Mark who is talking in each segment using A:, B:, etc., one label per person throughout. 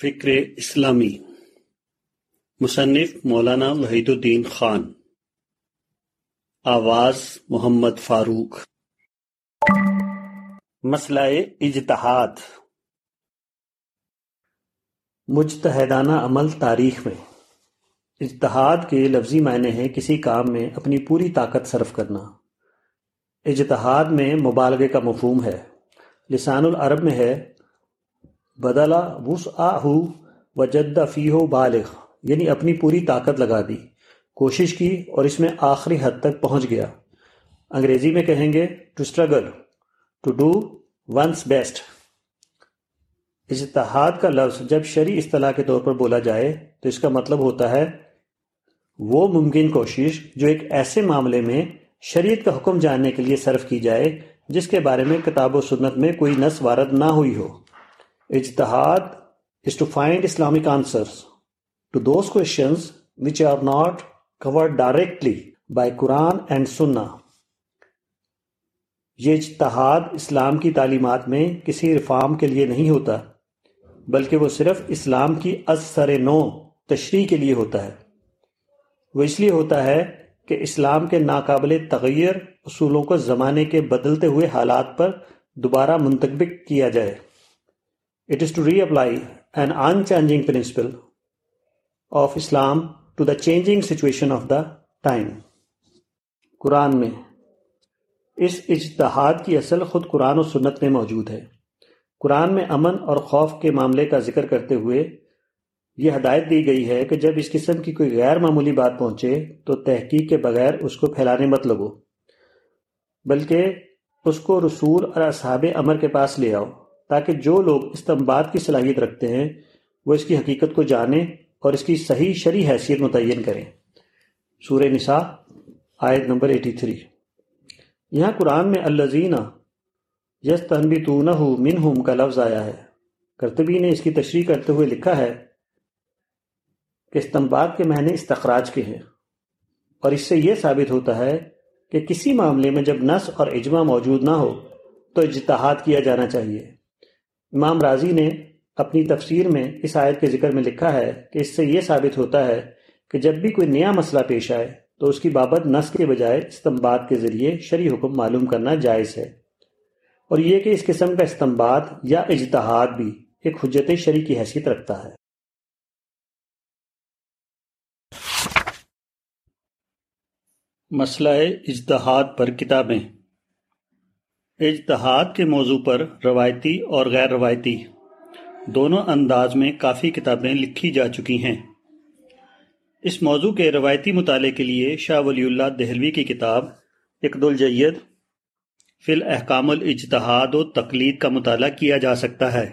A: فکر اسلامی مصنف مولانا وحید الدین خان آواز محمد فاروق مسئلہ اجتہاد مجتہدانہ عمل تاریخ میں اجتہاد کے لفظی معنی ہیں کسی کام میں اپنی پوری طاقت صرف کرنا اجتہاد میں مبالغے کا مفہوم ہے لسان العرب میں ہے بدلا وس آہو و جدہ فی ہو بالغ یعنی اپنی پوری طاقت لگا دی کوشش کی اور اس میں آخری حد تک پہنچ گیا انگریزی میں کہیں گے to struggle to do one's best اجتہاد کا لفظ جب شرع اصطلاح کے طور پر بولا جائے تو اس کا مطلب ہوتا ہے وہ ممکن کوشش جو ایک ایسے معاملے میں شریعت کا حکم جاننے کے لیے صرف کی جائے جس کے بارے میں کتاب و سنت میں کوئی نس وارد نہ ہوئی ہو answers is to find Islamic answers to those directly by Quran and سننا یہ اجتہاد اسلام کی تعلیمات میں کسی ریفارم کے لیے نہیں ہوتا بلکہ وہ صرف اسلام کی از سر نو تشریح کے لیے ہوتا ہے وہ اس لیے ہوتا ہے کہ اسلام کے ناقابل تغیر اصولوں کو زمانے کے بدلتے ہوئے حالات پر دوبارہ منتخب کیا جائے it is to reapply an unchanging principle of Islam to the changing situation of the time. قرآن میں اس اجتہاد کی اصل خود قرآن و سنت میں موجود ہے قرآن میں امن اور خوف کے معاملے کا ذکر کرتے ہوئے یہ ہدایت دی گئی ہے کہ جب اس قسم کی کوئی غیر معمولی بات پہنچے تو تحقیق کے بغیر اس کو پھیلانے مت لگو بلکہ اس کو رسول اور اصحاب امر کے پاس لے آؤ تاکہ جو لوگ استمباد کی صلاحیت رکھتے ہیں وہ اس کی حقیقت کو جانیں اور اس کی صحیح شریح حیثیت متعین کریں سورہ آیت نمبر ایٹی تھری یہاں قرآن میں الزینہ یس تن منہوم کا لفظ آیا ہے کرتبی نے اس کی تشریح کرتے ہوئے لکھا ہے کہ استمباد کے معنی استخراج کے ہیں اور اس سے یہ ثابت ہوتا ہے کہ کسی معاملے میں جب نس اور اجماع موجود نہ ہو تو اجتہاد کیا جانا چاہیے امام راضی نے اپنی تفسیر میں اس آیت کے ذکر میں لکھا ہے کہ اس سے یہ ثابت ہوتا ہے کہ جب بھی کوئی نیا مسئلہ پیش آئے تو اس کی بابت نس کے بجائے استمباد کے ذریعے شرع حکم معلوم کرنا جائز ہے اور یہ کہ اس قسم کا استمباد یا اجتہاد بھی ایک حجت شرع کی حیثیت رکھتا ہے مسئلہ اجتہاد پر کتابیں اجتحاد کے موضوع پر روایتی اور غیر روایتی دونوں انداز میں کافی کتابیں لکھی جا چکی ہیں اس موضوع کے روایتی مطالعے کے لیے شاہ ولی اللہ دہلوی کی کتاب اقدالجید فی الحکام الاجتہاد و تقلید کا مطالعہ کیا جا سکتا ہے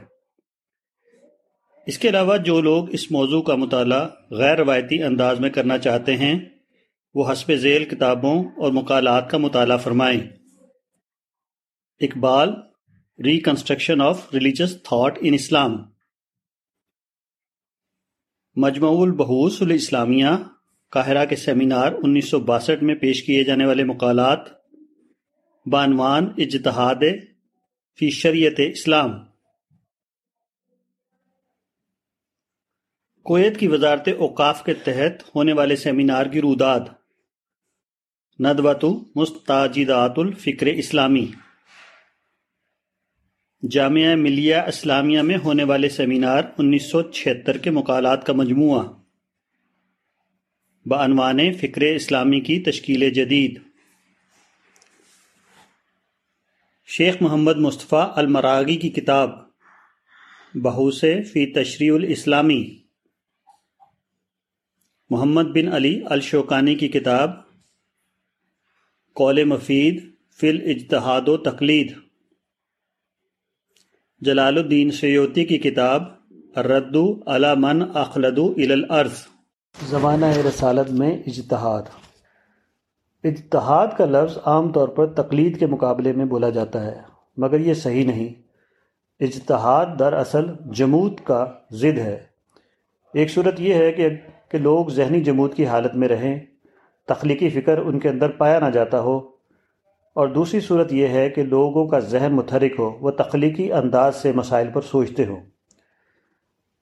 A: اس کے علاوہ جو لوگ اس موضوع کا مطالعہ غیر روایتی انداز میں کرنا چاہتے ہیں وہ حسب ذیل کتابوں اور مقالات کا مطالعہ فرمائیں Iqbal reconstruction of religious thought in Islam مجمع البحوث الاسلامیہ قاہرہ کے سیمینار انیس سو باسٹھ میں پیش کیے جانے والے مقالات بانوان اجتحاد فی شریعت اسلام کویت کی وزارت اوقاف کے تحت ہونے والے سیمینار کی روداد ندوۃ مستاجدات الفکر اسلامی جامعہ ملیہ اسلامیہ میں ہونے والے سیمینار انیس سو چھہتر کے مقالات کا مجموعہ بعنوان فکر اسلامی کی تشکیل جدید شیخ محمد مصطفیٰ المراغی کی کتاب بحوث فی تشریع الاسلامی محمد بن علی الشوکانی کی کتاب قول مفید فی الاجتہاد و تقلید جلال الدین سیوتی کی کتاب ردو علا من اخلدو الارض
B: زمانہ رسالت میں اجتحاد اجتحاد کا لفظ عام طور پر تقلید کے مقابلے میں بولا جاتا ہے مگر یہ صحیح نہیں اجتہاد دراصل جمود کا ضد ہے ایک صورت یہ ہے کہ لوگ ذہنی جمود کی حالت میں رہیں تخلیقی فکر ان کے اندر پایا نہ جاتا ہو اور دوسری صورت یہ ہے کہ لوگوں کا ذہن متحرک ہو وہ تخلیقی انداز سے مسائل پر سوچتے ہو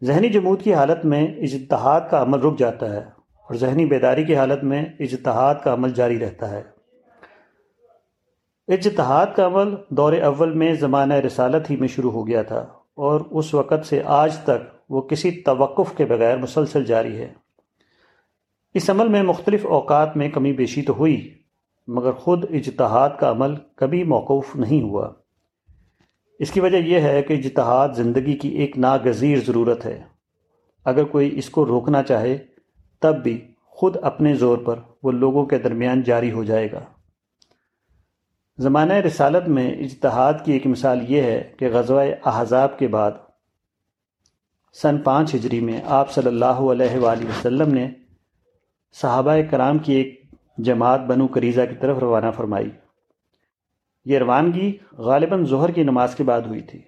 B: ذہنی جمود کی حالت میں اجتحاد کا عمل رک جاتا ہے اور ذہنی بیداری کی حالت میں اجتحاد کا عمل جاری رہتا ہے اجتحاد کا عمل دور اول میں زمانہ رسالت ہی میں شروع ہو گیا تھا اور اس وقت سے آج تک وہ کسی توقف کے بغیر مسلسل جاری ہے اس عمل میں مختلف اوقات میں کمی بیشی تو ہوئی مگر خود اجتہاد کا عمل کبھی موقف نہیں ہوا اس کی وجہ یہ ہے کہ اجتہاد زندگی کی ایک ناگزیر ضرورت ہے اگر کوئی اس کو روکنا چاہے تب بھی خود اپنے زور پر وہ لوگوں کے درمیان جاری ہو جائے گا زمانہ رسالت میں اجتہاد کی ایک مثال یہ ہے کہ غزوہ احزاب کے بعد سن پانچ ہجری میں آپ صلی اللہ علیہ وآلہ وسلم نے صحابہ کرام کی ایک جماعت بنو قریضہ کی طرف روانہ فرمائی یہ روانگی غالباً ظہر کی نماز کے بعد ہوئی تھی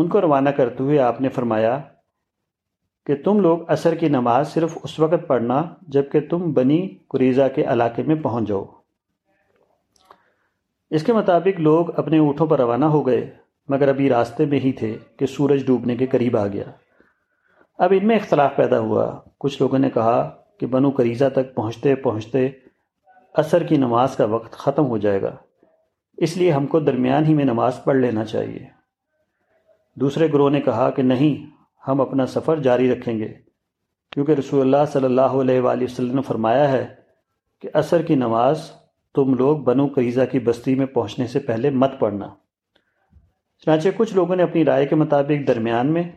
B: ان کو روانہ کرتے ہوئے آپ نے فرمایا کہ تم لوگ عصر کی نماز صرف اس وقت پڑھنا جب کہ تم بنی کریزہ کے علاقے میں پہنچ جاؤ اس کے مطابق لوگ اپنے اونٹوں پر روانہ ہو گئے مگر ابھی راستے میں ہی تھے کہ سورج ڈوبنے کے قریب آ گیا اب ان میں اختلاف پیدا ہوا کچھ لوگوں نے کہا کہ بنو قریضہ تک پہنچتے پہنچتے عصر کی نماز کا وقت ختم ہو جائے گا اس لیے ہم کو درمیان ہی میں نماز پڑھ لینا چاہیے دوسرے گروہ نے کہا کہ نہیں ہم اپنا سفر جاری رکھیں گے کیونکہ رسول اللہ صلی اللہ علیہ وآلہ وسلم نے فرمایا ہے کہ عصر کی نماز تم لوگ بنو قریضہ کی بستی میں پہنچنے سے پہلے مت پڑھنا چنانچہ کچھ لوگوں نے اپنی رائے کے مطابق درمیان میں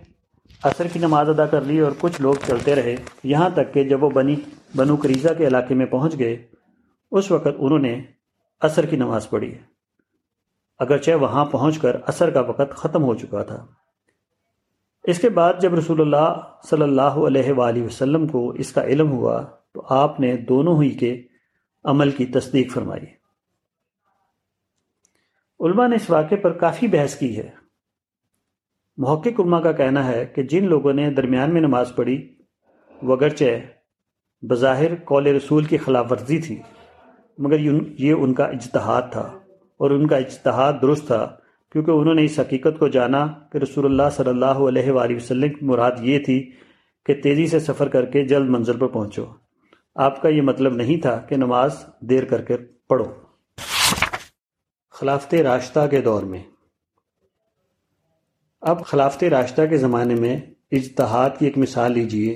B: عصر کی نماز ادا کر لی اور کچھ لوگ چلتے رہے یہاں تک کہ جب وہ بنی بنو کریزہ کے علاقے میں پہنچ گئے اس وقت انہوں نے عصر کی نماز پڑھی اگرچہ وہاں پہنچ کر عصر کا وقت ختم ہو چکا تھا اس کے بعد جب رسول اللہ صلی اللہ علیہ وآلہ وسلم کو اس کا علم ہوا تو آپ نے دونوں ہی کے عمل کی تصدیق فرمائی علماء نے اس واقعے پر کافی بحث کی ہے محقق علماء کا کہنا ہے کہ جن لوگوں نے درمیان میں نماز پڑھی وگرچہ بظاہر قول رسول کی خلاف ورزی تھی مگر یہ ان کا اجتہاد تھا اور ان کا اجتہاد درست تھا کیونکہ انہوں نے اس حقیقت کو جانا کہ رسول اللہ صلی اللہ علیہ وآلہ وسلم کی مراد یہ تھی کہ تیزی سے سفر کر کے جلد منظر پر پہنچو آپ کا یہ مطلب نہیں تھا کہ نماز دیر کر کے پڑھو خلافت راستہ کے دور میں اب خلافت راستہ کے زمانے میں اجتہاد کی ایک مثال لیجئے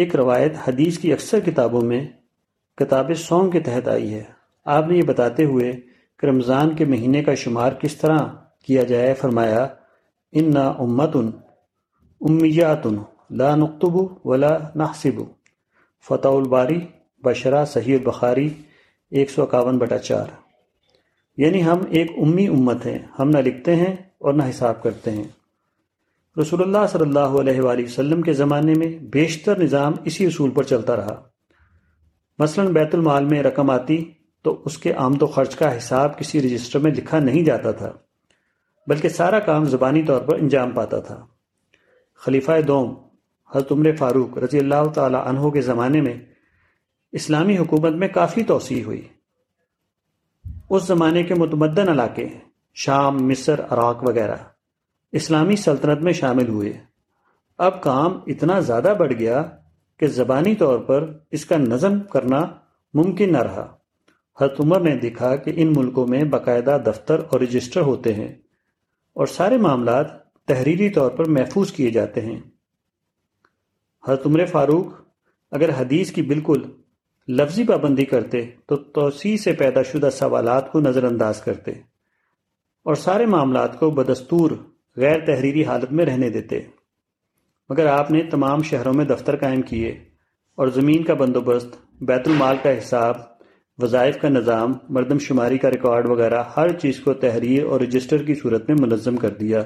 B: ایک روایت حدیث کی اکثر کتابوں میں کتاب سونگ کے تحت آئی ہے آپ نے یہ بتاتے ہوئے کہ رمضان کے مہینے کا شمار کس طرح کیا جائے فرمایا ان نا امتن امیاتن لا نقطب ولا نحسب فتح الباری بشرا صحیح البخاری ایک سو اکاون بٹا چار یعنی ہم ایک امی امت ہیں ہم نہ لکھتے ہیں اور نہ حساب کرتے ہیں رسول اللہ صلی اللہ علیہ وآلہ وسلم کے زمانے میں بیشتر نظام اسی اصول پر چلتا رہا مثلا بیت المال میں رقم آتی تو اس کے آمد و خرچ کا حساب کسی رجسٹر میں لکھا نہیں جاتا تھا بلکہ سارا کام زبانی طور پر انجام پاتا تھا خلیفہ دوم حضرت عمر فاروق رضی اللہ تعالی عنہ کے زمانے میں اسلامی حکومت میں کافی توسیع ہوئی اس زمانے کے متمدن علاقے شام مصر عراق وغیرہ اسلامی سلطنت میں شامل ہوئے اب کام اتنا زیادہ بڑھ گیا کہ زبانی طور پر اس کا نظم کرنا ممکن نہ رہا حضرت عمر نے دیکھا کہ ان ملکوں میں باقاعدہ دفتر اور رجسٹر ہوتے ہیں اور سارے معاملات تحریری طور پر محفوظ کیے جاتے ہیں حضرت عمر فاروق اگر حدیث کی بالکل لفظی پابندی کرتے تو توسیع سے پیدا شدہ سوالات کو نظر انداز کرتے اور سارے معاملات کو بدستور غیر تحریری حالت میں رہنے دیتے مگر آپ نے تمام شہروں میں دفتر قائم کیے اور زمین کا بندوبست بیت المال کا حساب وظائف کا نظام مردم شماری کا ریکارڈ وغیرہ ہر چیز کو تحریر اور رجسٹر کی صورت میں منظم کر دیا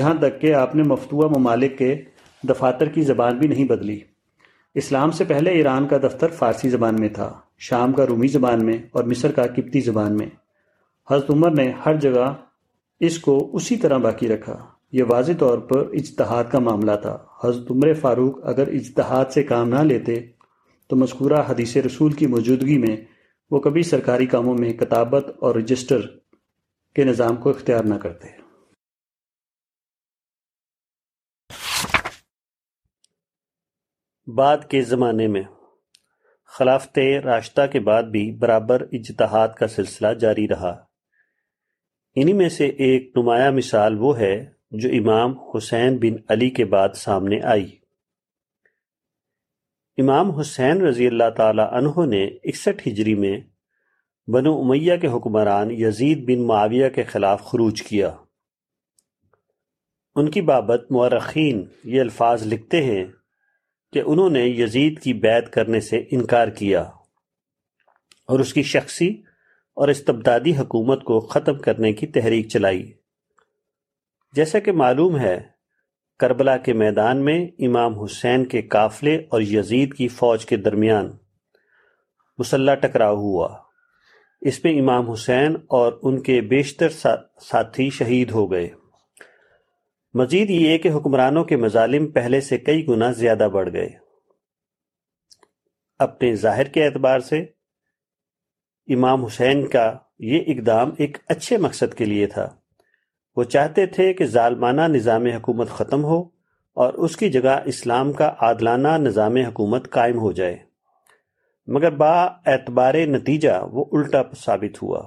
B: یہاں تک کہ آپ نے مفتوع ممالک کے دفاتر کی زبان بھی نہیں بدلی اسلام سے پہلے ایران کا دفتر فارسی زبان میں تھا شام کا رومی زبان میں اور مصر کا قبطی زبان میں حضرت عمر نے ہر جگہ اس کو اسی طرح باقی رکھا یہ واضح طور پر اجتہاد کا معاملہ تھا حضرت عمر فاروق اگر اجتہاد سے کام نہ لیتے تو مذکورہ حدیث رسول کی موجودگی میں وہ کبھی سرکاری کاموں میں کتابت اور رجسٹر کے نظام کو اختیار نہ کرتے
A: بعد کے زمانے میں خلافت راشتہ کے بعد بھی برابر اجتہاد کا سلسلہ جاری رہا انہی میں سے ایک نمایاں مثال وہ ہے جو امام حسین بن علی کے بعد سامنے آئی امام حسین رضی اللہ تعالی عنہ نے اکسٹھ ہجری میں بنو امیہ کے حکمران یزید بن معاویہ کے خلاف خروج کیا ان کی بابت مورخین یہ الفاظ لکھتے ہیں کہ انہوں نے یزید کی بیعت کرنے سے انکار کیا اور اس کی شخصی اور استبدادی حکومت کو ختم کرنے کی تحریک چلائی جیسا کہ معلوم ہے کربلا کے میدان میں امام حسین کے قافلے اور یزید کی فوج کے درمیان مسلح ٹکراؤ ہوا اس میں امام حسین اور ان کے بیشتر ساتھی شہید ہو گئے مزید یہ کہ حکمرانوں کے مظالم پہلے سے کئی گنا زیادہ بڑھ گئے اپنے ظاہر کے اعتبار سے امام حسین کا یہ اقدام ایک اچھے مقصد کے لیے تھا وہ چاہتے تھے کہ ظالمانہ نظام حکومت ختم ہو اور اس کی جگہ اسلام کا عادلانہ نظام حکومت قائم ہو جائے مگر با اعتبار نتیجہ وہ الٹا ثابت ہوا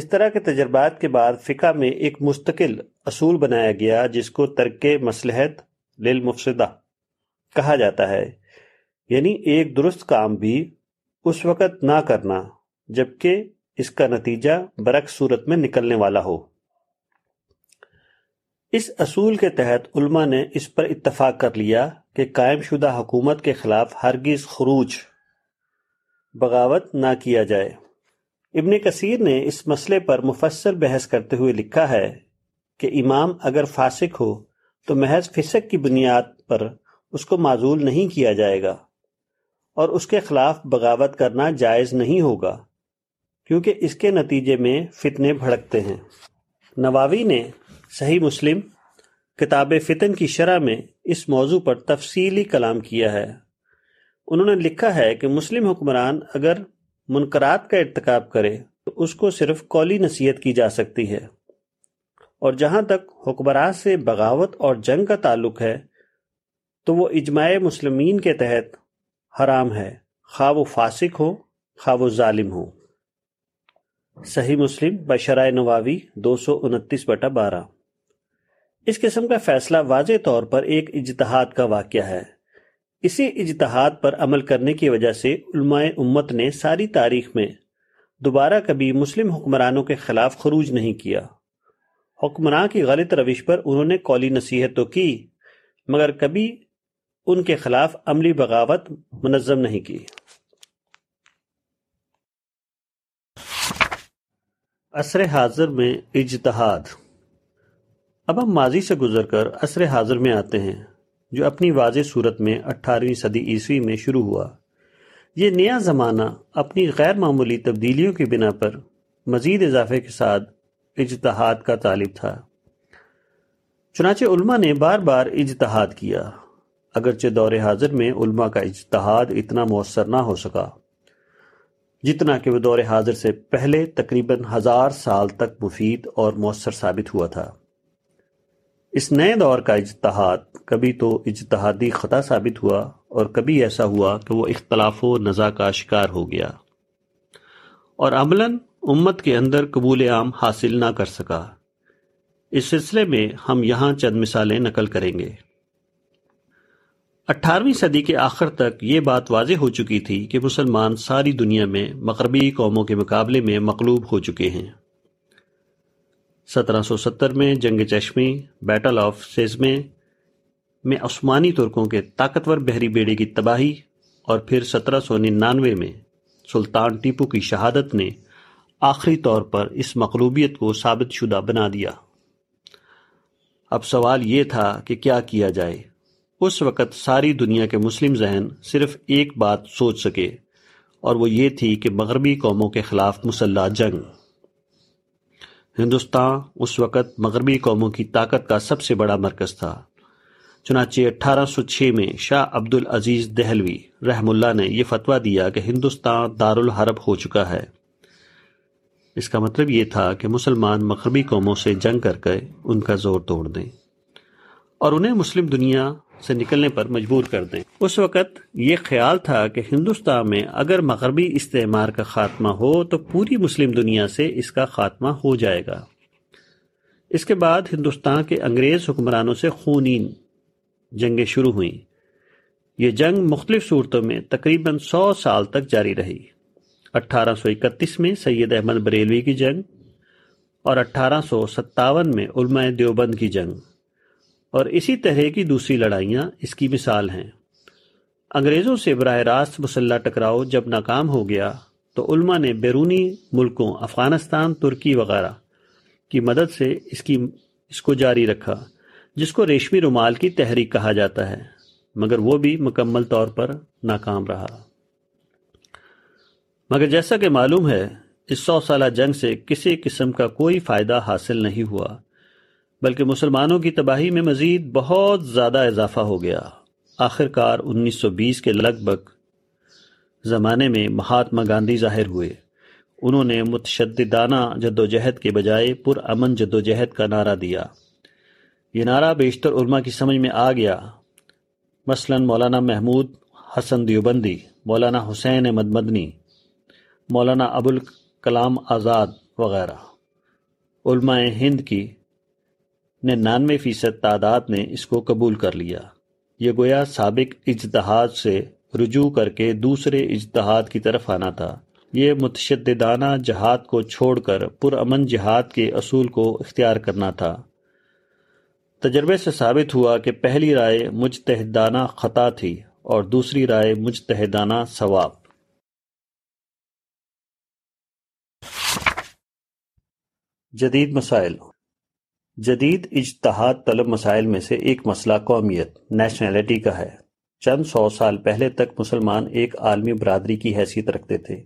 A: اس طرح کے تجربات کے بعد فقہ میں ایک مستقل اصول بنایا گیا جس کو ترک مسلحت للمفسدہ کہا جاتا ہے یعنی ایک درست کام بھی اس وقت نہ کرنا جبکہ اس کا نتیجہ برعکس صورت میں نکلنے والا ہو اس اصول کے تحت علماء نے اس پر اتفاق کر لیا کہ قائم شدہ حکومت کے خلاف ہرگز خروج بغاوت نہ کیا جائے ابن کثیر نے اس مسئلے پر مفسر بحث کرتے ہوئے لکھا ہے کہ امام اگر فاسق ہو تو محض فسق کی بنیاد پر اس کو معذول نہیں کیا جائے گا اور اس کے خلاف بغاوت کرنا جائز نہیں ہوگا کیونکہ اس کے نتیجے میں فتنے بھڑکتے ہیں نواوی نے صحیح مسلم کتاب فتن کی شرح میں اس موضوع پر تفصیلی کلام کیا ہے انہوں نے لکھا ہے کہ مسلم حکمران اگر منقرات کا ارتکاب کرے تو اس کو صرف قولی نصیحت کی جا سکتی ہے اور جہاں تک حکمراں سے بغاوت اور جنگ کا تعلق ہے تو وہ اجماع مسلمین کے تحت حرام ہے خواہ وہ فاسق ہو خواہ و ظالم ہو صحیح مسلم بشرائے نواوی دو سو انتیس بٹا بارہ اس قسم کا فیصلہ واضح طور پر ایک اجتہاد کا واقعہ ہے اسی اجتہاد پر عمل کرنے کی وجہ سے علماء امت نے ساری تاریخ میں دوبارہ کبھی مسلم حکمرانوں کے خلاف خروج نہیں کیا حکمراں کی غلط روش پر انہوں نے کولی نصیحت تو کی مگر کبھی ان کے خلاف عملی بغاوت منظم نہیں کی عصر حاضر میں اجتہاد اب ہم ماضی سے گزر کر عصر حاضر میں آتے ہیں جو اپنی واضح صورت میں اٹھارویں صدی عیسوی میں شروع ہوا یہ نیا زمانہ اپنی غیر معمولی تبدیلیوں کی بنا پر مزید اضافے کے ساتھ اجتہاد کا طالب تھا چنانچہ علماء نے بار بار اجتہاد کیا اگرچہ دور حاضر میں علماء کا اجتحاد اتنا مؤثر نہ ہو سکا جتنا کہ وہ دور حاضر سے پہلے تقریباً ہزار سال تک مفید اور مؤثر ثابت ہوا تھا اس نئے دور کا اجتہاد کبھی تو اجتحادی خطا ثابت ہوا اور کبھی ایسا ہوا کہ وہ اختلاف و نزا کا شکار ہو گیا اور عملاً امت کے اندر قبول عام حاصل نہ کر سکا اس سلسلے میں ہم یہاں چند مثالیں نقل کریں گے اٹھارہویں صدی کے آخر تک یہ بات واضح ہو چکی تھی کہ مسلمان ساری دنیا میں مغربی قوموں کے مقابلے میں مقلوب ہو چکے ہیں سترہ سو ستر میں جنگ چشمی بیٹل آف سیزمے میں عثمانی ترکوں کے طاقتور بحری بیڑے کی تباہی اور پھر سترہ سو ننانوے میں سلطان ٹیپو کی شہادت نے آخری طور پر اس مقلوبیت کو ثابت شدہ بنا دیا اب سوال یہ تھا کہ کیا کیا جائے اس وقت ساری دنیا کے مسلم ذہن صرف ایک بات سوچ سکے اور وہ یہ تھی کہ مغربی قوموں کے خلاف مسلح جنگ ہندوستان اس وقت مغربی قوموں کی طاقت کا سب سے بڑا مرکز تھا چنانچہ اٹھارہ سو چھ میں شاہ عبد العزیز دہلوی رحم اللہ نے یہ فتویٰ دیا کہ ہندوستان دار الحرب ہو چکا ہے اس کا مطلب یہ تھا کہ مسلمان مغربی قوموں سے جنگ کر کے ان کا زور توڑ دیں اور انہیں مسلم دنیا سے نکلنے پر مجبور کر دیں اس وقت یہ خیال تھا کہ ہندوستان میں اگر مغربی استعمار کا خاتمہ ہو تو پوری مسلم دنیا سے اس کا خاتمہ ہو جائے گا اس کے بعد ہندوستان کے انگریز حکمرانوں سے خونین جنگیں شروع ہوئیں یہ جنگ مختلف صورتوں میں تقریباً سو سال تک جاری رہی اٹھارہ سو اکتیس میں سید احمد بریلوی کی جنگ اور اٹھارہ سو ستاون میں علماء دیوبند کی جنگ اور اسی طرح کی دوسری لڑائیاں اس کی مثال ہیں انگریزوں سے براہ راست مسلح ٹکراؤ جب ناکام ہو گیا تو علماء نے بیرونی ملکوں افغانستان ترکی وغیرہ کی مدد سے اس کی اس کو جاری رکھا جس کو ریشمی رومال کی تحریک کہا جاتا ہے مگر وہ بھی مکمل طور پر ناکام رہا مگر جیسا کہ معلوم ہے اس سو سالہ جنگ سے کسی قسم کا کوئی فائدہ حاصل نہیں ہوا بلکہ مسلمانوں کی تباہی میں مزید بہت زیادہ اضافہ ہو گیا آخر کار انیس سو بیس کے لگ بھگ زمانے میں مہاتما گاندھی ظاہر ہوئے انہوں نے متشددانہ جد و جہد کے بجائے پرامن جد و جہد کا نعرہ دیا یہ نعرہ بیشتر علماء کی سمجھ میں آ گیا مثلا مولانا محمود حسن دیوبندی مولانا حسین احمد مدنی مولانا ابوالکلام آزاد وغیرہ علماء ہند کی ننانوے فیصد تعداد نے اس کو قبول کر لیا یہ گویا سابق اجتہاد سے رجوع کر کے دوسرے اجتہاد کی طرف آنا تھا یہ متشددانہ جہاد کو چھوڑ کر پرامن جہاد کے اصول کو اختیار کرنا تھا تجربے سے ثابت ہوا کہ پہلی رائے مجتہدانہ خطا تھی اور دوسری رائے مجتہدانہ ثواب جدید مسائل جدید اجتہاد طلب مسائل میں سے ایک مسئلہ قومیت نیشنلٹی کا ہے چند سو سال پہلے تک مسلمان ایک عالمی برادری کی حیثیت رکھتے تھے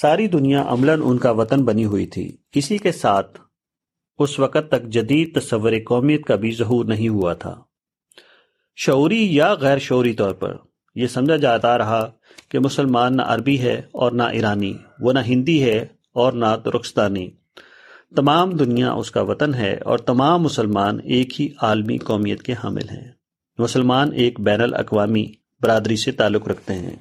A: ساری دنیا عملاً ان کا وطن بنی ہوئی تھی کسی کے ساتھ اس وقت تک جدید تصور قومیت کا بھی ظہور نہیں ہوا تھا شعوری یا غیر شعوری طور پر یہ سمجھا جاتا رہا کہ مسلمان نہ عربی ہے اور نہ ایرانی وہ نہ ہندی ہے اور نہ ترکستانی تمام دنیا اس کا وطن ہے اور تمام مسلمان ایک ہی عالمی قومیت کے حامل ہیں مسلمان ایک بین الاقوامی برادری سے تعلق رکھتے ہیں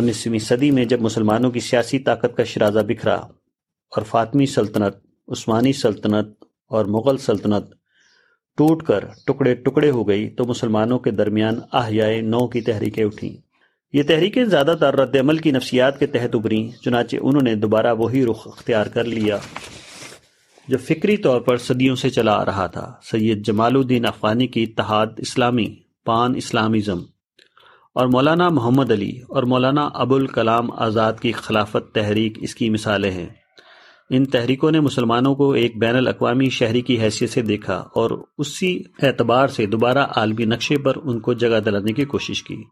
A: انیسویں صدی میں جب مسلمانوں کی سیاسی طاقت کا شرازہ بکھرا اور فاطمی سلطنت عثمانی سلطنت اور مغل سلطنت ٹوٹ کر ٹکڑے ٹکڑے ہو گئی تو مسلمانوں کے درمیان آہیائے نو کی تحریکیں اٹھیں یہ تحریکیں زیادہ تر رد عمل کی نفسیات کے تحت ابریں چنانچہ انہوں نے دوبارہ وہی رخ اختیار کر لیا جو فکری طور پر صدیوں سے چلا آ رہا تھا سید جمال الدین افغانی کی تحاد اسلامی پان اسلامزم اور مولانا محمد علی اور مولانا ابوالکلام آزاد کی خلافت تحریک اس کی مثالیں ہیں ان تحریکوں نے مسلمانوں کو ایک بین الاقوامی شہری کی حیثیت سے دیکھا اور اسی اعتبار سے دوبارہ عالمی نقشے پر ان کو جگہ دلانے کی کوشش کی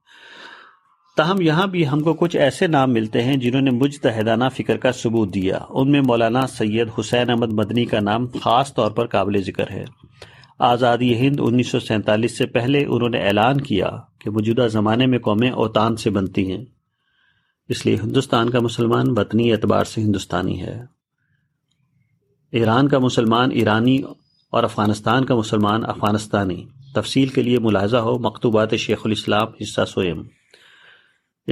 A: تاہم یہاں بھی ہم کو کچھ ایسے نام ملتے ہیں جنہوں نے مجھ فکر کا ثبوت دیا ان میں مولانا سید حسین احمد مدنی کا نام خاص طور پر قابل ذکر ہے آزادی ہند انیس سو سینتالیس سے پہلے انہوں نے اعلان کیا کہ موجودہ زمانے میں قومیں اوتان سے بنتی ہیں اس لیے ہندوستان کا مسلمان وطنی اعتبار سے ہندوستانی ہے ایران کا مسلمان ایرانی اور افغانستان کا مسلمان افغانستانی تفصیل کے لیے ملاحظہ ہو مکتوبات شیخ الاسلام حصہ سویم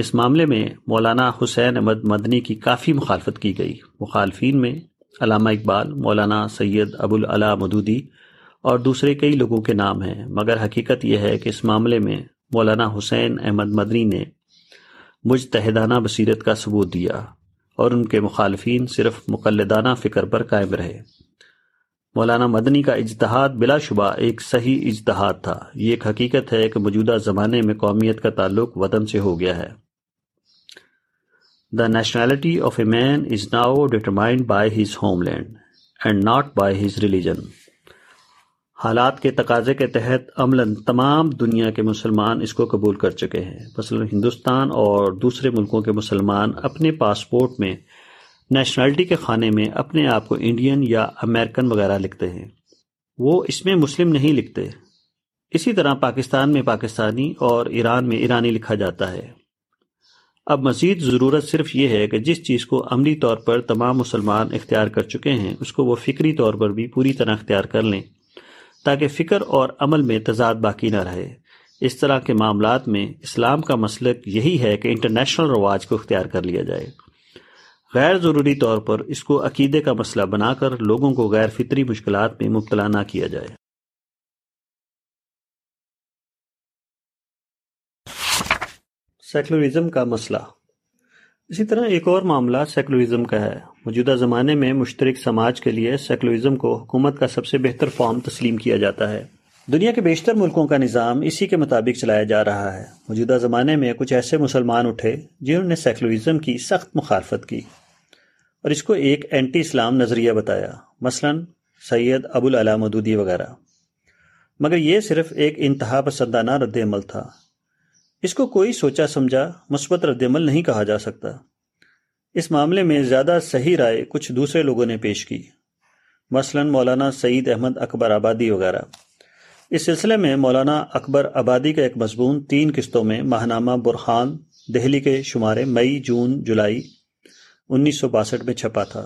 A: اس معاملے میں مولانا حسین احمد مدنی کی کافی مخالفت کی گئی مخالفین میں علامہ اقبال مولانا سید ابوالعلا مدودی اور دوسرے کئی لوگوں کے نام ہیں مگر حقیقت یہ ہے کہ اس معاملے میں مولانا حسین احمد مدنی نے مجتہدانہ بصیرت کا ثبوت دیا اور ان کے مخالفین صرف مقلدانہ فکر پر قائم رہے مولانا مدنی کا اجتہاد بلا شبہ ایک صحیح اجتہاد تھا یہ ایک حقیقت ہے کہ موجودہ زمانے میں قومیت کا تعلق وطن سے ہو گیا ہے the nationality of a man is now determined by his homeland and not by his religion حالات کے تقاضے کے تحت عملاً تمام دنیا کے مسلمان اس کو قبول کر چکے ہیں مثلاً ہندوستان اور دوسرے ملکوں کے مسلمان اپنے پاسپورٹ میں نیشنلٹی کے خانے میں اپنے آپ کو انڈین یا امریکن وغیرہ لکھتے ہیں وہ اس میں مسلم نہیں لکھتے اسی طرح پاکستان میں پاکستانی اور ایران میں ایرانی لکھا جاتا ہے اب مزید ضرورت صرف یہ ہے کہ جس چیز کو عملی طور پر تمام مسلمان اختیار کر چکے ہیں اس کو وہ فکری طور پر بھی پوری طرح اختیار کر لیں تاکہ فکر اور عمل میں تضاد باقی نہ رہے اس طرح کے معاملات میں اسلام کا مسلک یہی ہے کہ انٹرنیشنل رواج کو اختیار کر لیا جائے غیر ضروری طور پر اس کو عقیدے کا مسئلہ بنا کر لوگوں کو غیر فطری مشکلات میں مبتلا نہ کیا جائے سیکولرزم کا مسئلہ اسی طرح ایک اور معاملہ سیکولرزم کا ہے موجودہ زمانے میں مشترک سماج کے لیے سیکولرزم کو حکومت کا سب سے بہتر فارم تسلیم کیا جاتا ہے دنیا کے بیشتر ملکوں کا نظام اسی کے مطابق چلایا جا رہا ہے موجودہ زمانے میں کچھ ایسے مسلمان اٹھے جنہوں نے سیکولرزم کی سخت مخالفت کی اور اس کو ایک اینٹی اسلام نظریہ بتایا مثلا سید ابو العلا مدودی وغیرہ مگر یہ صرف ایک انتہا پسندانہ رد عمل تھا اس کو کوئی سوچا سمجھا مثبت رد عمل نہیں کہا جا سکتا اس معاملے میں زیادہ صحیح رائے کچھ دوسرے لوگوں نے پیش کی مثلا مولانا سعید احمد اکبر آبادی وغیرہ اس سلسلے میں مولانا اکبر آبادی کا ایک مضمون تین قسطوں میں ماہنامہ برخان دہلی کے شمارے مئی جون جولائی انیس سو باسٹھ میں چھپا تھا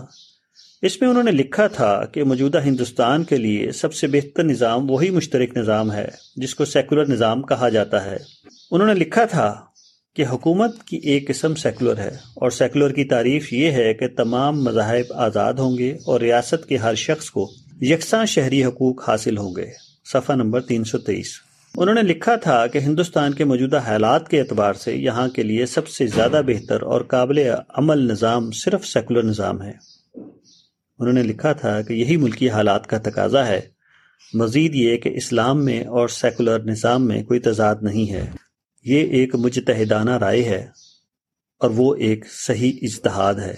A: اس میں انہوں نے لکھا تھا کہ موجودہ ہندوستان کے لیے سب سے بہتر نظام وہی مشترک نظام ہے جس کو سیکولر نظام کہا جاتا ہے انہوں نے لکھا تھا کہ حکومت کی ایک قسم سیکولر ہے اور سیکولر کی تعریف یہ ہے کہ تمام مذاہب آزاد ہوں گے اور ریاست کے ہر شخص کو یکساں شہری حقوق حاصل ہوں گے صفحہ نمبر تین سو انہوں نے لکھا تھا کہ ہندوستان کے موجودہ حالات کے اعتبار سے یہاں کے لیے سب سے زیادہ بہتر اور قابل عمل نظام صرف سیکولر نظام ہے انہوں نے لکھا تھا کہ یہی ملکی حالات کا تقاضا ہے مزید یہ کہ اسلام میں اور سیکولر نظام میں کوئی تضاد نہیں ہے یہ ایک مجتہدانہ رائے ہے اور وہ ایک صحیح اجتہاد ہے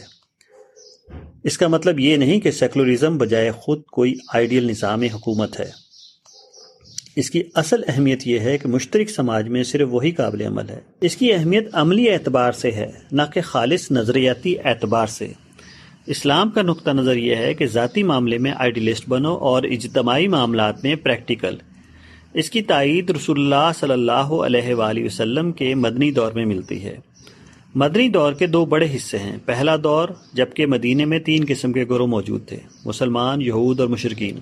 A: اس کا مطلب یہ نہیں کہ سیکولرزم بجائے خود کوئی آئیڈیل نظام حکومت ہے اس کی اصل اہمیت یہ ہے کہ مشترک سماج میں صرف وہی قابل عمل ہے اس کی اہمیت عملی اعتبار سے ہے نہ کہ خالص نظریاتی اعتبار سے اسلام کا نقطہ نظر یہ ہے کہ ذاتی معاملے میں آئیڈیلسٹ بنو اور اجتماعی معاملات میں پریکٹیکل اس کی تائید رسول اللہ صلی اللہ علیہ وآلہ وسلم کے مدنی دور میں ملتی ہے مدنی دور کے دو بڑے حصے ہیں پہلا دور جبکہ مدینہ میں تین قسم کے گروہ موجود تھے مسلمان یہود اور مشرقین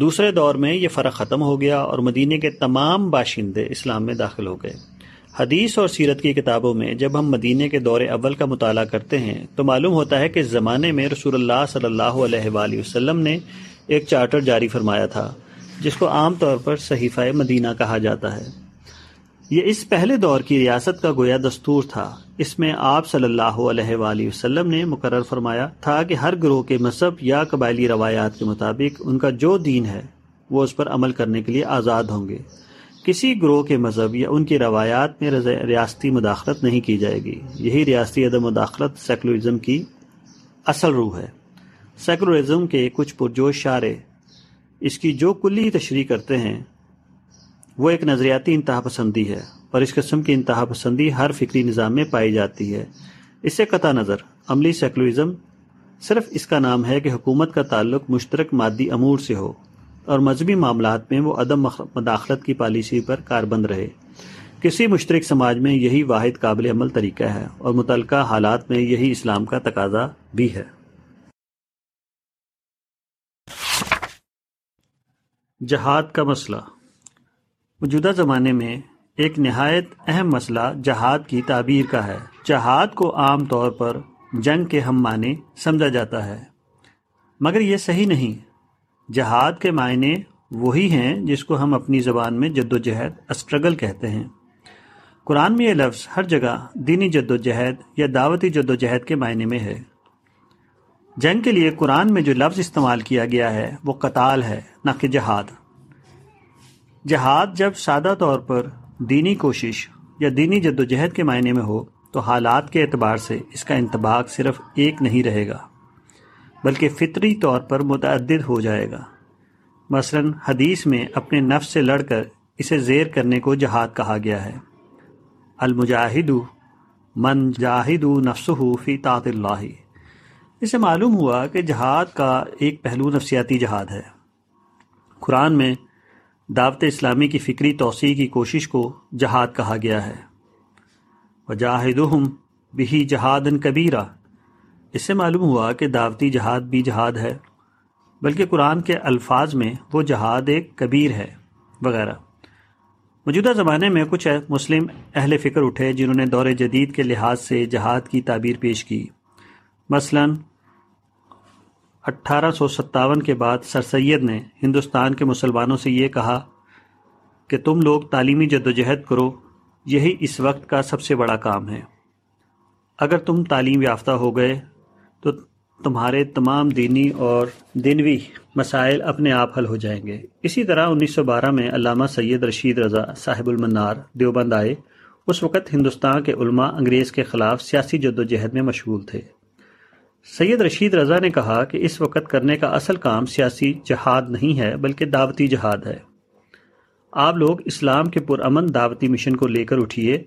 A: دوسرے دور میں یہ فرق ختم ہو گیا اور مدینہ کے تمام باشندے اسلام میں داخل ہو گئے حدیث اور سیرت کی کتابوں میں جب ہم مدینہ کے دور اول کا مطالعہ کرتے ہیں تو معلوم ہوتا ہے کہ زمانے میں رسول اللہ صلی اللہ علیہ وآلہ وسلم نے ایک چارٹر جاری فرمایا تھا جس کو عام طور پر صحیفہ مدینہ کہا جاتا ہے یہ اس پہلے دور کی ریاست کا گویا دستور تھا اس میں آپ صلی اللہ علیہ وآلہ وسلم نے مقرر فرمایا تھا کہ ہر گروہ کے مذہب یا قبائلی روایات کے مطابق ان کا جو دین ہے وہ اس پر عمل کرنے کے لیے آزاد ہوں گے کسی گروہ کے مذہب یا ان کی روایات میں ریاستی مداخلت نہیں کی جائے گی یہی ریاستی عدم مداخلت سیکولرزم کی اصل روح ہے سیکولرزم کے کچھ پرجوش شعرے اس کی جو کلی تشریح کرتے ہیں وہ ایک نظریاتی انتہا پسندی ہے اور اس قسم کی انتہا پسندی ہر فکری نظام میں پائی جاتی ہے اس سے قطع نظر عملی سیکولرزم صرف اس کا نام ہے کہ حکومت کا تعلق مشترک مادی امور سے ہو اور مذہبی معاملات میں وہ عدم مداخلت کی پالیسی پر کاربند رہے کسی مشترک سماج میں یہی واحد قابل عمل طریقہ ہے اور متعلقہ حالات میں یہی اسلام کا تقاضا بھی ہے جہاد کا مسئلہ موجودہ زمانے میں ایک نہایت اہم مسئلہ جہاد کی تعبیر کا ہے جہاد کو عام طور پر جنگ کے ہم معنی سمجھا جاتا ہے مگر یہ صحیح نہیں جہاد کے معنی وہی ہیں جس کو ہم اپنی زبان میں جد و جہد اسٹرگل کہتے ہیں قرآن میں یہ لفظ ہر جگہ دینی جد و جہد یا دعوتی جد و جہد کے معنی میں ہے جنگ کے لیے قرآن میں جو لفظ استعمال کیا گیا ہے وہ قطال ہے نہ کہ جہاد جہاد جب سادہ طور پر دینی کوشش یا دینی جد و جہد کے معنی میں ہو تو حالات کے اعتبار سے اس کا انتباق صرف ایک نہیں رہے گا بلکہ فطری طور پر متعدد ہو جائے گا مثلا حدیث میں اپنے نفس سے لڑ کر اسے زیر کرنے کو جہاد کہا گیا ہے المجاہد من جاہد و نفس حفی اللہ اسے معلوم ہوا کہ جہاد کا ایک پہلو نفسیاتی جہاد ہے قرآن میں دعوت اسلامی کی فکری توسیع کی کوشش کو جہاد کہا گیا ہے وجاہدہم بھی جہاد کبیرہ اس سے معلوم ہوا کہ دعوتی جہاد بھی جہاد ہے بلکہ قرآن کے الفاظ میں وہ جہاد ایک کبیر ہے وغیرہ موجودہ زمانے میں کچھ مسلم اہل فکر اٹھے جنہوں نے دور جدید کے لحاظ سے جہاد کی تعبیر پیش کی مثلاً اٹھارہ سو ستاون کے بعد سر سید نے ہندوستان کے مسلمانوں سے یہ کہا کہ تم لوگ تعلیمی جد و جہد کرو یہی اس وقت کا سب سے بڑا کام ہے اگر تم تعلیم یافتہ ہو گئے تو تمہارے تمام دینی اور دینوی مسائل اپنے آپ حل ہو جائیں گے اسی طرح انیس سو بارہ میں علامہ سید رشید رضا صاحب المنار دیوبند آئے اس وقت ہندوستان کے علماء انگریز کے خلاف سیاسی جد و جہد میں مشغول تھے سید رشید رضا نے کہا کہ اس وقت کرنے کا اصل کام سیاسی جہاد نہیں ہے بلکہ دعوتی جہاد ہے آپ لوگ اسلام کے پرامن دعوتی مشن کو لے کر اٹھیے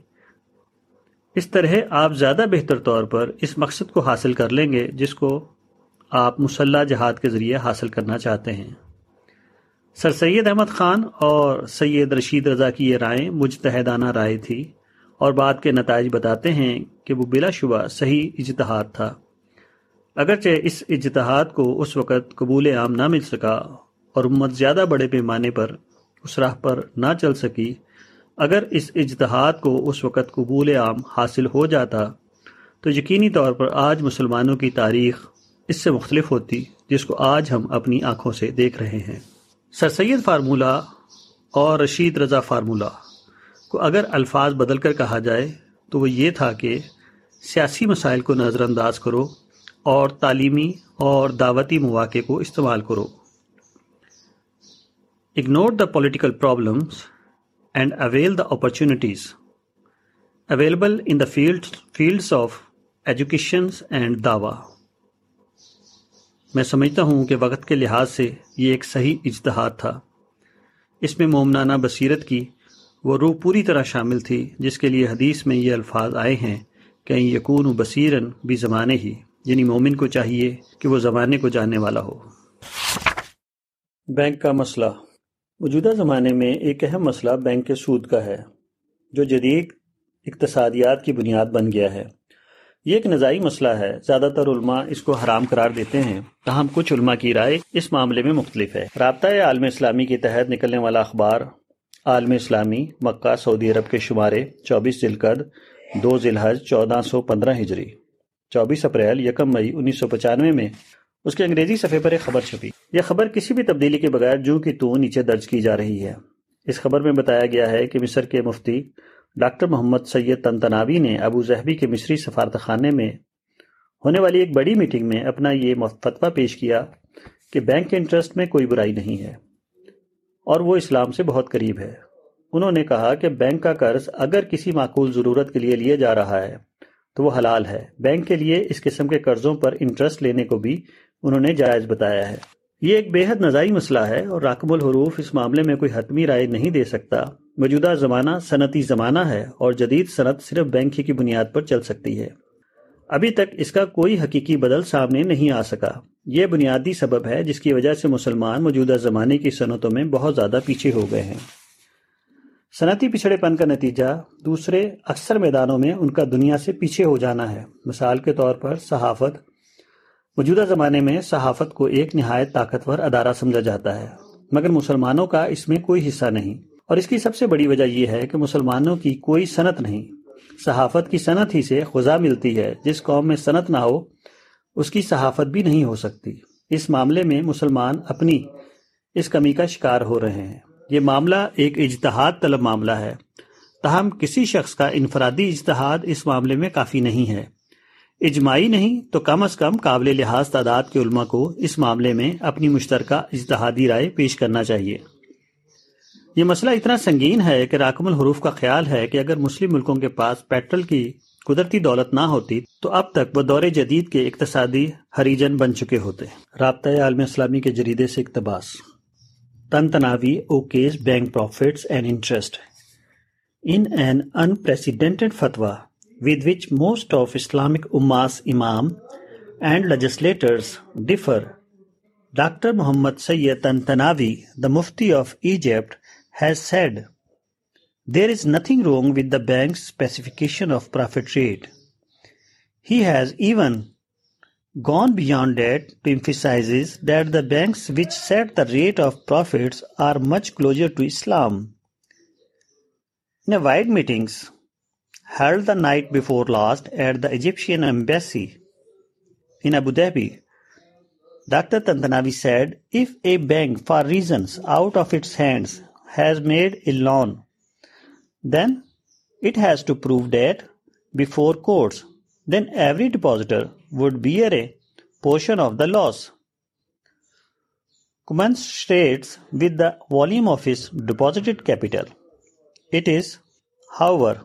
A: اس طرح آپ زیادہ بہتر طور پر اس مقصد کو حاصل کر لیں گے جس کو آپ مسلح جہاد کے ذریعے حاصل کرنا چاہتے ہیں سر سید احمد خان اور سید رشید رضا کی یہ رائے مجھتحیدانہ رائے تھی اور بعد کے نتائج بتاتے ہیں کہ وہ بلا شبہ صحیح اجتہاد تھا اگرچہ اس اجتحاد کو اس وقت قبول عام نہ مل سکا اور امت زیادہ بڑے پیمانے پر اس راہ پر نہ چل سکی اگر اس اجتہاد کو اس وقت قبول عام حاصل ہو جاتا تو یقینی طور پر آج مسلمانوں کی تاریخ اس سے مختلف ہوتی جس کو آج ہم اپنی آنکھوں سے دیکھ رہے ہیں سر سید فارمولہ اور رشید رضا فارمولہ کو اگر الفاظ بدل کر کہا جائے تو وہ یہ تھا کہ سیاسی مسائل کو نظر انداز کرو اور تعلیمی اور دعوتی مواقع کو استعمال کرو ignore the political problems and avail the opportunities available in the field fields of educations and دعویٰ میں سمجھتا ہوں کہ وقت کے لحاظ سے یہ ایک صحیح اجتہاد تھا اس میں مومنانہ بصیرت کی وہ روح پوری طرح شامل تھی جس کے لیے حدیث میں یہ الفاظ آئے ہیں کہ یقون و بصیرن بھی زمانے ہی یعنی مومن کو چاہیے کہ وہ زمانے کو جاننے والا ہو بینک کا مسئلہ موجودہ زمانے میں ایک اہم مسئلہ بینک کے سود کا ہے جو جدید اقتصادیات کی بنیاد بن گیا ہے یہ ایک نظائی مسئلہ ہے زیادہ تر علماء اس کو حرام قرار دیتے ہیں تاہم کچھ علماء کی رائے اس معاملے میں مختلف ہے رابطہ عالم اسلامی کے تحت نکلنے والا اخبار عالم اسلامی مکہ سعودی عرب کے شمارے چوبیس ذلقد دو ذلحذ چودہ سو پندرہ ہجری چوبیس اپریل یکم مئی انیس سو پچانوے میں اس کے انگریزی صفحے پر ایک خبر چھپی یہ خبر کسی بھی تبدیلی کے بغیر جو کی تو نیچے درج کی جا رہی ہے اس خبر میں بتایا گیا ہے کہ مصر کے مفتی ڈاکٹر محمد سید تنتناوی نے ابو زہبی کے مصری سفارتخانے میں ہونے والی ایک بڑی میٹنگ میں اپنا یہ فتویٰ پیش کیا کہ بینک کے انٹرسٹ میں کوئی برائی نہیں ہے اور وہ اسلام سے بہت قریب ہے انہوں نے کہا کہ بینک کا قرض اگر کسی معقول ضرورت کے لیے لیا جا رہا ہے تو وہ حلال ہے بینک کے لیے اس قسم کے قرضوں پر انٹرسٹ لینے کو بھی انہوں نے جائز بتایا ہے یہ ایک بے حد نظائی مسئلہ ہے اور راکم الحروف اس معاملے میں کوئی حتمی رائے نہیں دے سکتا موجودہ زمانہ صنعتی زمانہ ہے اور جدید صنعت صرف بینک ہی کی بنیاد پر چل سکتی ہے ابھی تک اس کا کوئی حقیقی بدل سامنے نہیں آ سکا یہ بنیادی سبب ہے جس کی وجہ سے مسلمان موجودہ زمانے کی صنعتوں میں بہت زیادہ پیچھے ہو گئے ہیں صنعتی پچھڑے پن کا نتیجہ دوسرے اکثر میدانوں میں ان کا دنیا سے پیچھے ہو جانا ہے مثال کے طور پر صحافت موجودہ زمانے میں صحافت کو ایک نہایت طاقتور ادارہ سمجھا جاتا ہے مگر مسلمانوں کا اس میں کوئی حصہ نہیں اور اس کی سب سے بڑی وجہ یہ ہے کہ مسلمانوں کی کوئی صنعت نہیں صحافت کی صنعت ہی سے خزا ملتی ہے جس قوم میں صنعت نہ ہو اس کی صحافت بھی نہیں ہو سکتی اس معاملے میں مسلمان اپنی اس کمی کا شکار ہو رہے ہیں یہ معاملہ ایک اجتہاد طلب معاملہ ہے تاہم کسی شخص کا انفرادی اجتہاد اس معاملے میں کافی نہیں ہے اجماعی نہیں تو کم از کم قابل لحاظ تعداد کے علماء کو اس معاملے میں اپنی مشترکہ اجتہادی رائے پیش کرنا چاہیے یہ مسئلہ اتنا سنگین ہے کہ راکم الحروف کا خیال ہے کہ اگر مسلم ملکوں کے پاس پیٹرول کی قدرتی دولت نہ ہوتی تو اب تک وہ دور جدید کے اقتصادی ہریجن بن چکے ہوتے رابطہ عالم اسلامی کے جریدے سے اقتباس Tantanavi okays bank profits and interest. In an unprecedented fatwa, with which most of Islamic Ummah's imam and legislators differ, Dr. Muhammad Sayyid Tantanavi, the Mufti of Egypt, has said, "There is nothing wrong with the bank's specification of profit rate." He has even Gone Beyond Debt emphasizes that the banks which set the rate of profits are much closer to Islam. In a wide meetings held the night before last at the Egyptian embassy in Abu Dhabi, Dr. Tantanavi said, if a bank for reasons out of its hands has made a loan, then it has to prove that before courts then every depositor would bear a portion of the loss, commensurates with the volume of his deposited capital. It is, however,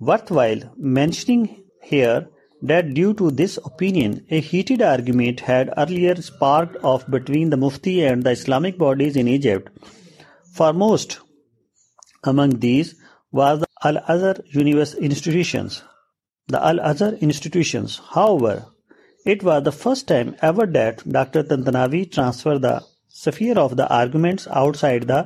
A: worthwhile mentioning here that due to this opinion, a heated argument had earlier sparked off between the Mufti and the Islamic bodies in Egypt. Foremost among these was the Al-Azhar University institutions. السٹی how over it was the first time ever that doctor of the arguments outside the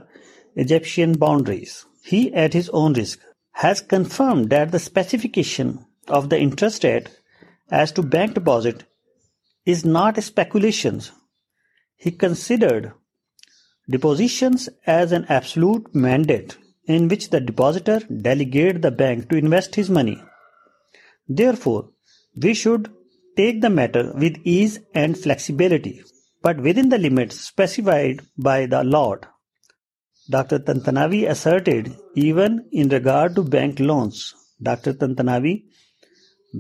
A: Egyptian boundaries has own risk has confirmed ڈیٹسفکیشنسٹ at as to bank deposit not inspections he considered deposition delegate bank to invest his money there for we should take the matter with ease and flexibility but within the limit specified by the لاکناڈ to bank loans doctor we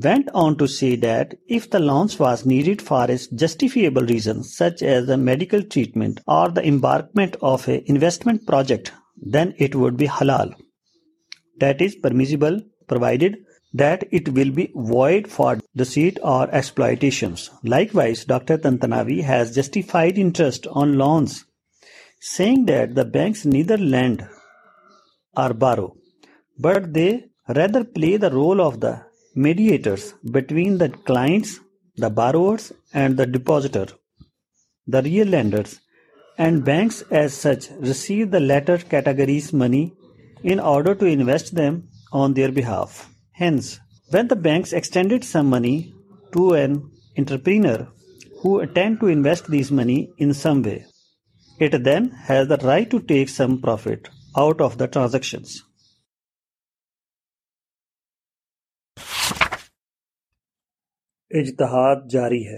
A: went on to see if the loans was needed for us justifiable reason such as the medical treatment or that it will be void for deceit or exploitations. Likewise, Dr. Tantanavi has justified interest on loans, saying that the banks neither lend or borrow, but they rather play the role of the mediators between the clients, the borrowers, and the depositor, the real lenders, and banks as such receive the latter category's money in order to invest them on their behalf. Hence, when the banks extended some money to an entrepreneur who attempt to invest this money in some way, it then has the right to take some profit out of the transactions.
B: اجتہاد جاری ہے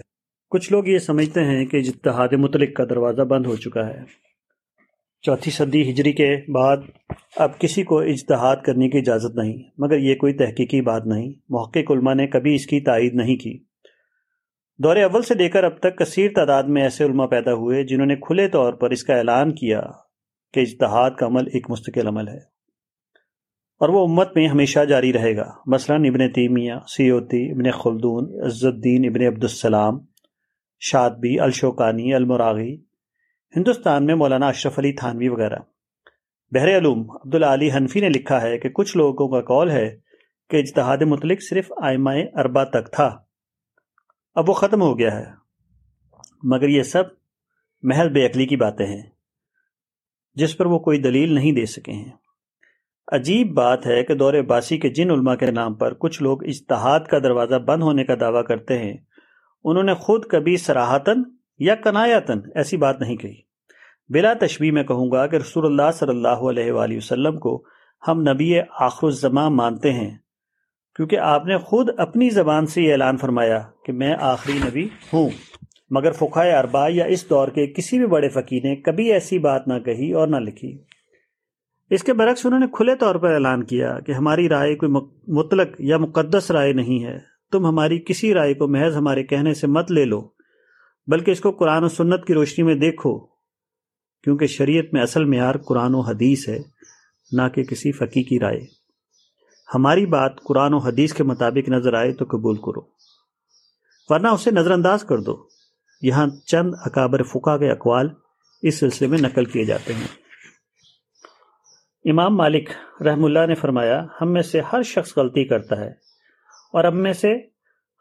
B: کچھ لوگ یہ سمجھتے ہیں کہ اجتہاد مطلق کا دروازہ بند ہو چکا ہے چوتھی صدی ہجری کے بعد اب کسی کو اجتہاد کرنے کی اجازت نہیں مگر یہ کوئی تحقیقی بات نہیں محقق علماء نے کبھی اس کی تائید نہیں کی دور اول سے لے کر اب تک کثیر تعداد میں ایسے علماء پیدا ہوئے جنہوں نے کھلے طور پر اس کا اعلان کیا کہ اجتہاد کا عمل ایک مستقل عمل ہے اور وہ امت میں ہمیشہ جاری رہے گا مثلاً ابن تیمیہ سیوتی ابن خلدون عزت الدین ابن عبدالسلام شادبی الشوکانی المراغی ہندوستان میں مولانا اشرف علی تھانوی وغیرہ بحر علوم عبدالعلی حنفی نے لکھا ہے کہ کچھ لوگوں کا کال ہے کہ اجتہاد متعلق صرف آئمہ اربا تک تھا اب وہ ختم ہو گیا ہے مگر یہ سب محل بے عقلی کی باتیں ہیں جس پر وہ کوئی دلیل نہیں دے سکے ہیں عجیب بات ہے کہ دور باسی کے جن علماء کے نام پر کچھ لوگ اجتہاد کا دروازہ بند ہونے کا دعویٰ کرتے ہیں انہوں نے خود کبھی سراہتاً یا کنایتن ایسی بات نہیں کہی بلا تشبیح میں کہوں گا کہ رسول اللہ صلی اللہ علیہ وآلہ وسلم کو ہم نبی آخر الزمان مانتے ہیں کیونکہ آپ نے خود اپنی زبان سے یہ اعلان فرمایا کہ میں آخری نبی ہوں مگر فقہ اربا یا اس دور کے کسی بھی بڑے فقیر نے کبھی ایسی بات نہ کہی اور نہ لکھی اس کے برعکس انہوں نے کھلے طور پر اعلان کیا کہ ہماری رائے کوئی مطلق یا مقدس رائے نہیں ہے تم ہماری کسی رائے کو محض ہمارے کہنے سے مت لے لو بلکہ اس کو قرآن و سنت کی روشنی میں دیکھو کیونکہ شریعت میں اصل معیار قرآن و حدیث ہے نہ کہ کسی فقی کی رائے ہماری بات قرآن و حدیث کے مطابق نظر آئے تو قبول کرو ورنہ اسے نظر انداز کر دو یہاں چند اکابر فقہ کے اقوال اس سلسلے میں نقل کیے جاتے ہیں امام مالک رحم اللہ نے فرمایا ہم میں سے ہر شخص غلطی کرتا ہے اور ہم میں سے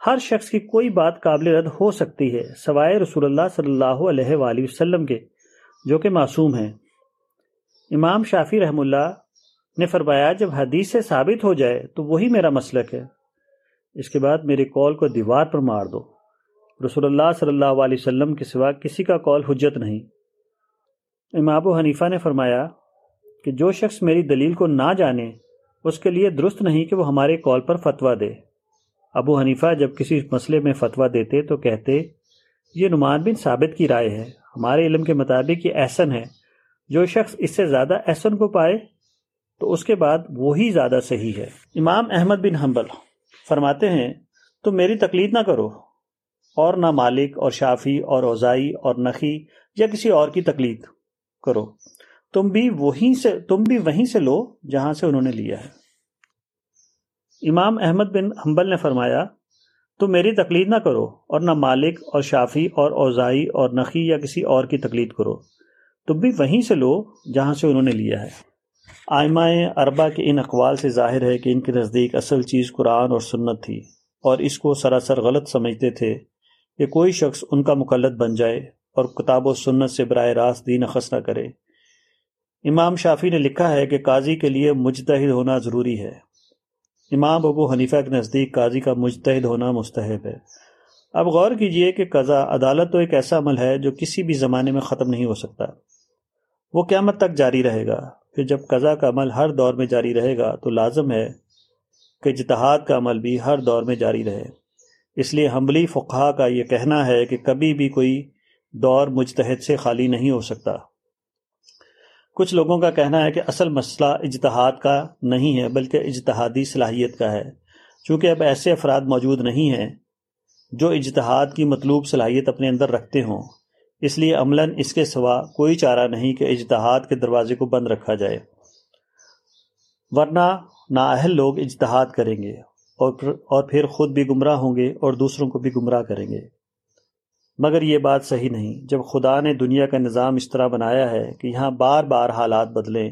B: ہر شخص کی کوئی بات قابل رد ہو سکتی ہے سوائے رسول اللہ صلی اللہ علیہ وآلہ وسلم کے جو کہ معصوم ہیں امام شافی رحم اللہ نے فرمایا جب حدیث سے ثابت ہو جائے تو وہی میرا مسلک ہے اس کے بعد میری کال کو دیوار پر مار دو رسول اللہ صلی اللہ علیہ وسلم کے سوا کسی کا کال حجت نہیں امام و حنیفہ نے فرمایا
A: کہ جو شخص میری دلیل کو نہ جانے اس کے لیے درست نہیں کہ وہ ہمارے کال پر فتویٰ دے ابو حنیفہ جب کسی مسئلے میں فتویٰ دیتے تو کہتے یہ نمان بن ثابت کی رائے ہے ہمارے علم کے مطابق یہ احسن ہے جو شخص اس سے زیادہ احسن کو پائے تو اس کے بعد وہی زیادہ صحیح ہے امام احمد بن حنبل فرماتے ہیں تم میری تقلید نہ کرو اور نہ مالک اور شافی اور اوزائی اور نخی یا کسی اور کی تقلید کرو تم بھی وہیں سے تم بھی وہیں سے لو جہاں سے انہوں نے لیا ہے امام احمد بن حنبل نے فرمایا تو میری تقلید نہ کرو اور نہ مالک اور شافی اور اوزائی اور نقی یا کسی اور کی تقلید کرو تو بھی وہیں سے لو جہاں سے انہوں نے لیا ہے آئمہ اربا کے ان اقوال سے ظاہر ہے کہ ان کے نزدیک اصل چیز قرآن اور سنت تھی اور اس کو سراسر غلط سمجھتے تھے کہ کوئی شخص ان کا مقلد بن جائے اور کتاب و سنت سے براہ راست دین اخص نہ کرے امام شافی نے لکھا ہے کہ قاضی کے لیے مجتہد ہونا ضروری ہے امام ابو حنیفہ کے نزدیک قاضی کا مجتہد ہونا مستحب ہے اب غور کیجئے کہ قضا عدالت تو ایک ایسا عمل ہے جو کسی بھی زمانے میں ختم نہیں ہو سکتا وہ قیامت تک جاری رہے گا پھر جب قضا کا عمل ہر دور میں جاری رہے گا تو لازم ہے کہ اجتہاد کا عمل بھی ہر دور میں جاری رہے اس لیے حملی فقہ کا یہ کہنا ہے کہ کبھی بھی کوئی دور مجتہد سے خالی نہیں ہو سکتا کچھ لوگوں کا کہنا ہے کہ اصل مسئلہ اجتہاد کا نہیں ہے بلکہ اجتہادی صلاحیت کا ہے چونکہ اب ایسے افراد موجود نہیں ہیں جو اجتہاد کی مطلوب صلاحیت اپنے اندر رکھتے ہوں اس لیے عملاً اس کے سوا کوئی چارہ نہیں کہ اجتہاد کے دروازے کو بند رکھا جائے ورنہ نااہل لوگ اجتہاد کریں گے اور پھر خود بھی گمراہ ہوں گے اور دوسروں کو بھی گمراہ کریں گے مگر یہ بات صحیح نہیں جب خدا نے دنیا کا نظام اس طرح بنایا ہے کہ یہاں بار بار حالات بدلیں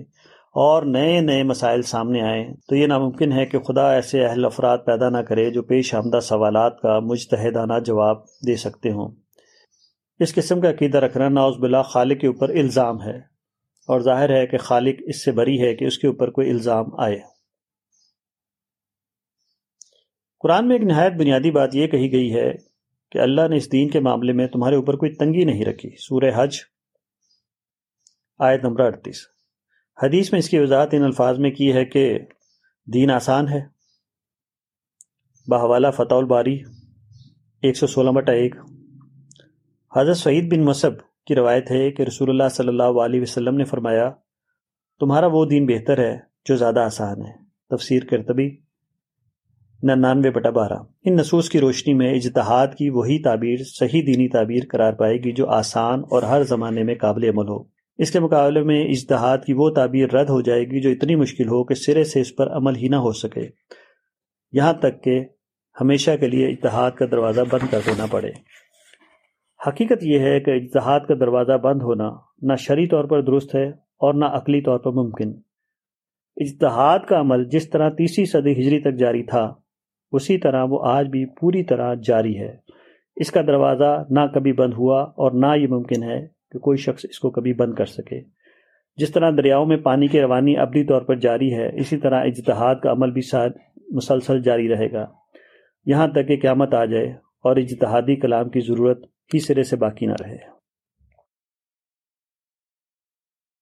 A: اور نئے نئے مسائل سامنے آئیں تو یہ ناممکن ہے کہ خدا ایسے اہل افراد پیدا نہ کرے جو پیش آمدہ سوالات کا مجتہدانہ جواب دے سکتے ہوں اس قسم کا عقیدہ رکھنا ناؤز بلا خالق کے اوپر الزام ہے اور ظاہر ہے کہ خالق اس سے بری ہے کہ اس کے اوپر کوئی الزام آئے قرآن میں ایک نہایت بنیادی بات یہ کہی گئی ہے کہ اللہ نے اس دین کے معاملے میں تمہارے اوپر کوئی تنگی نہیں رکھی سورہ حج آیت نمبر اڑتیس حدیث میں اس کی وضاحت ان الفاظ میں کی ہے کہ دین آسان ہے باہوال فتح الباری ایک سو سولہ بٹا ایک حضرت سعید بن مصب کی روایت ہے کہ رسول اللہ صلی اللہ علیہ وسلم نے فرمایا تمہارا وہ دین بہتر ہے جو زیادہ آسان ہے تفسیر کرتبی ننانوے بٹا بارہ ان نصوص کی روشنی میں اجتحاد کی وہی تعبیر صحیح دینی تعبیر قرار پائے گی جو آسان اور ہر زمانے میں قابل عمل ہو اس کے مقابلے میں اجتحاد کی وہ تعبیر رد ہو جائے گی جو اتنی مشکل ہو کہ سرے سے اس پر عمل ہی نہ ہو سکے یہاں تک کہ ہمیشہ کے لیے اجتہاد کا دروازہ بند کر دینا پڑے حقیقت یہ ہے کہ اجتہاد کا دروازہ بند ہونا نہ شریع طور پر درست ہے اور نہ عقلی طور پر ممکن اجتحاد کا عمل جس طرح تیسری صدی ہجری تک جاری تھا اسی طرح وہ آج بھی پوری طرح جاری ہے اس کا دروازہ نہ کبھی بند ہوا اور نہ یہ ممکن ہے کہ کوئی شخص اس کو کبھی بند کر سکے جس طرح دریاؤں میں پانی کی روانی عبدی طور پر جاری ہے اسی طرح اجتہاد کا عمل بھی مسلسل جاری رہے گا یہاں تک کہ قیامت آ جائے اور اجتہادی کلام کی ضرورت ہی سرے سے باقی نہ رہے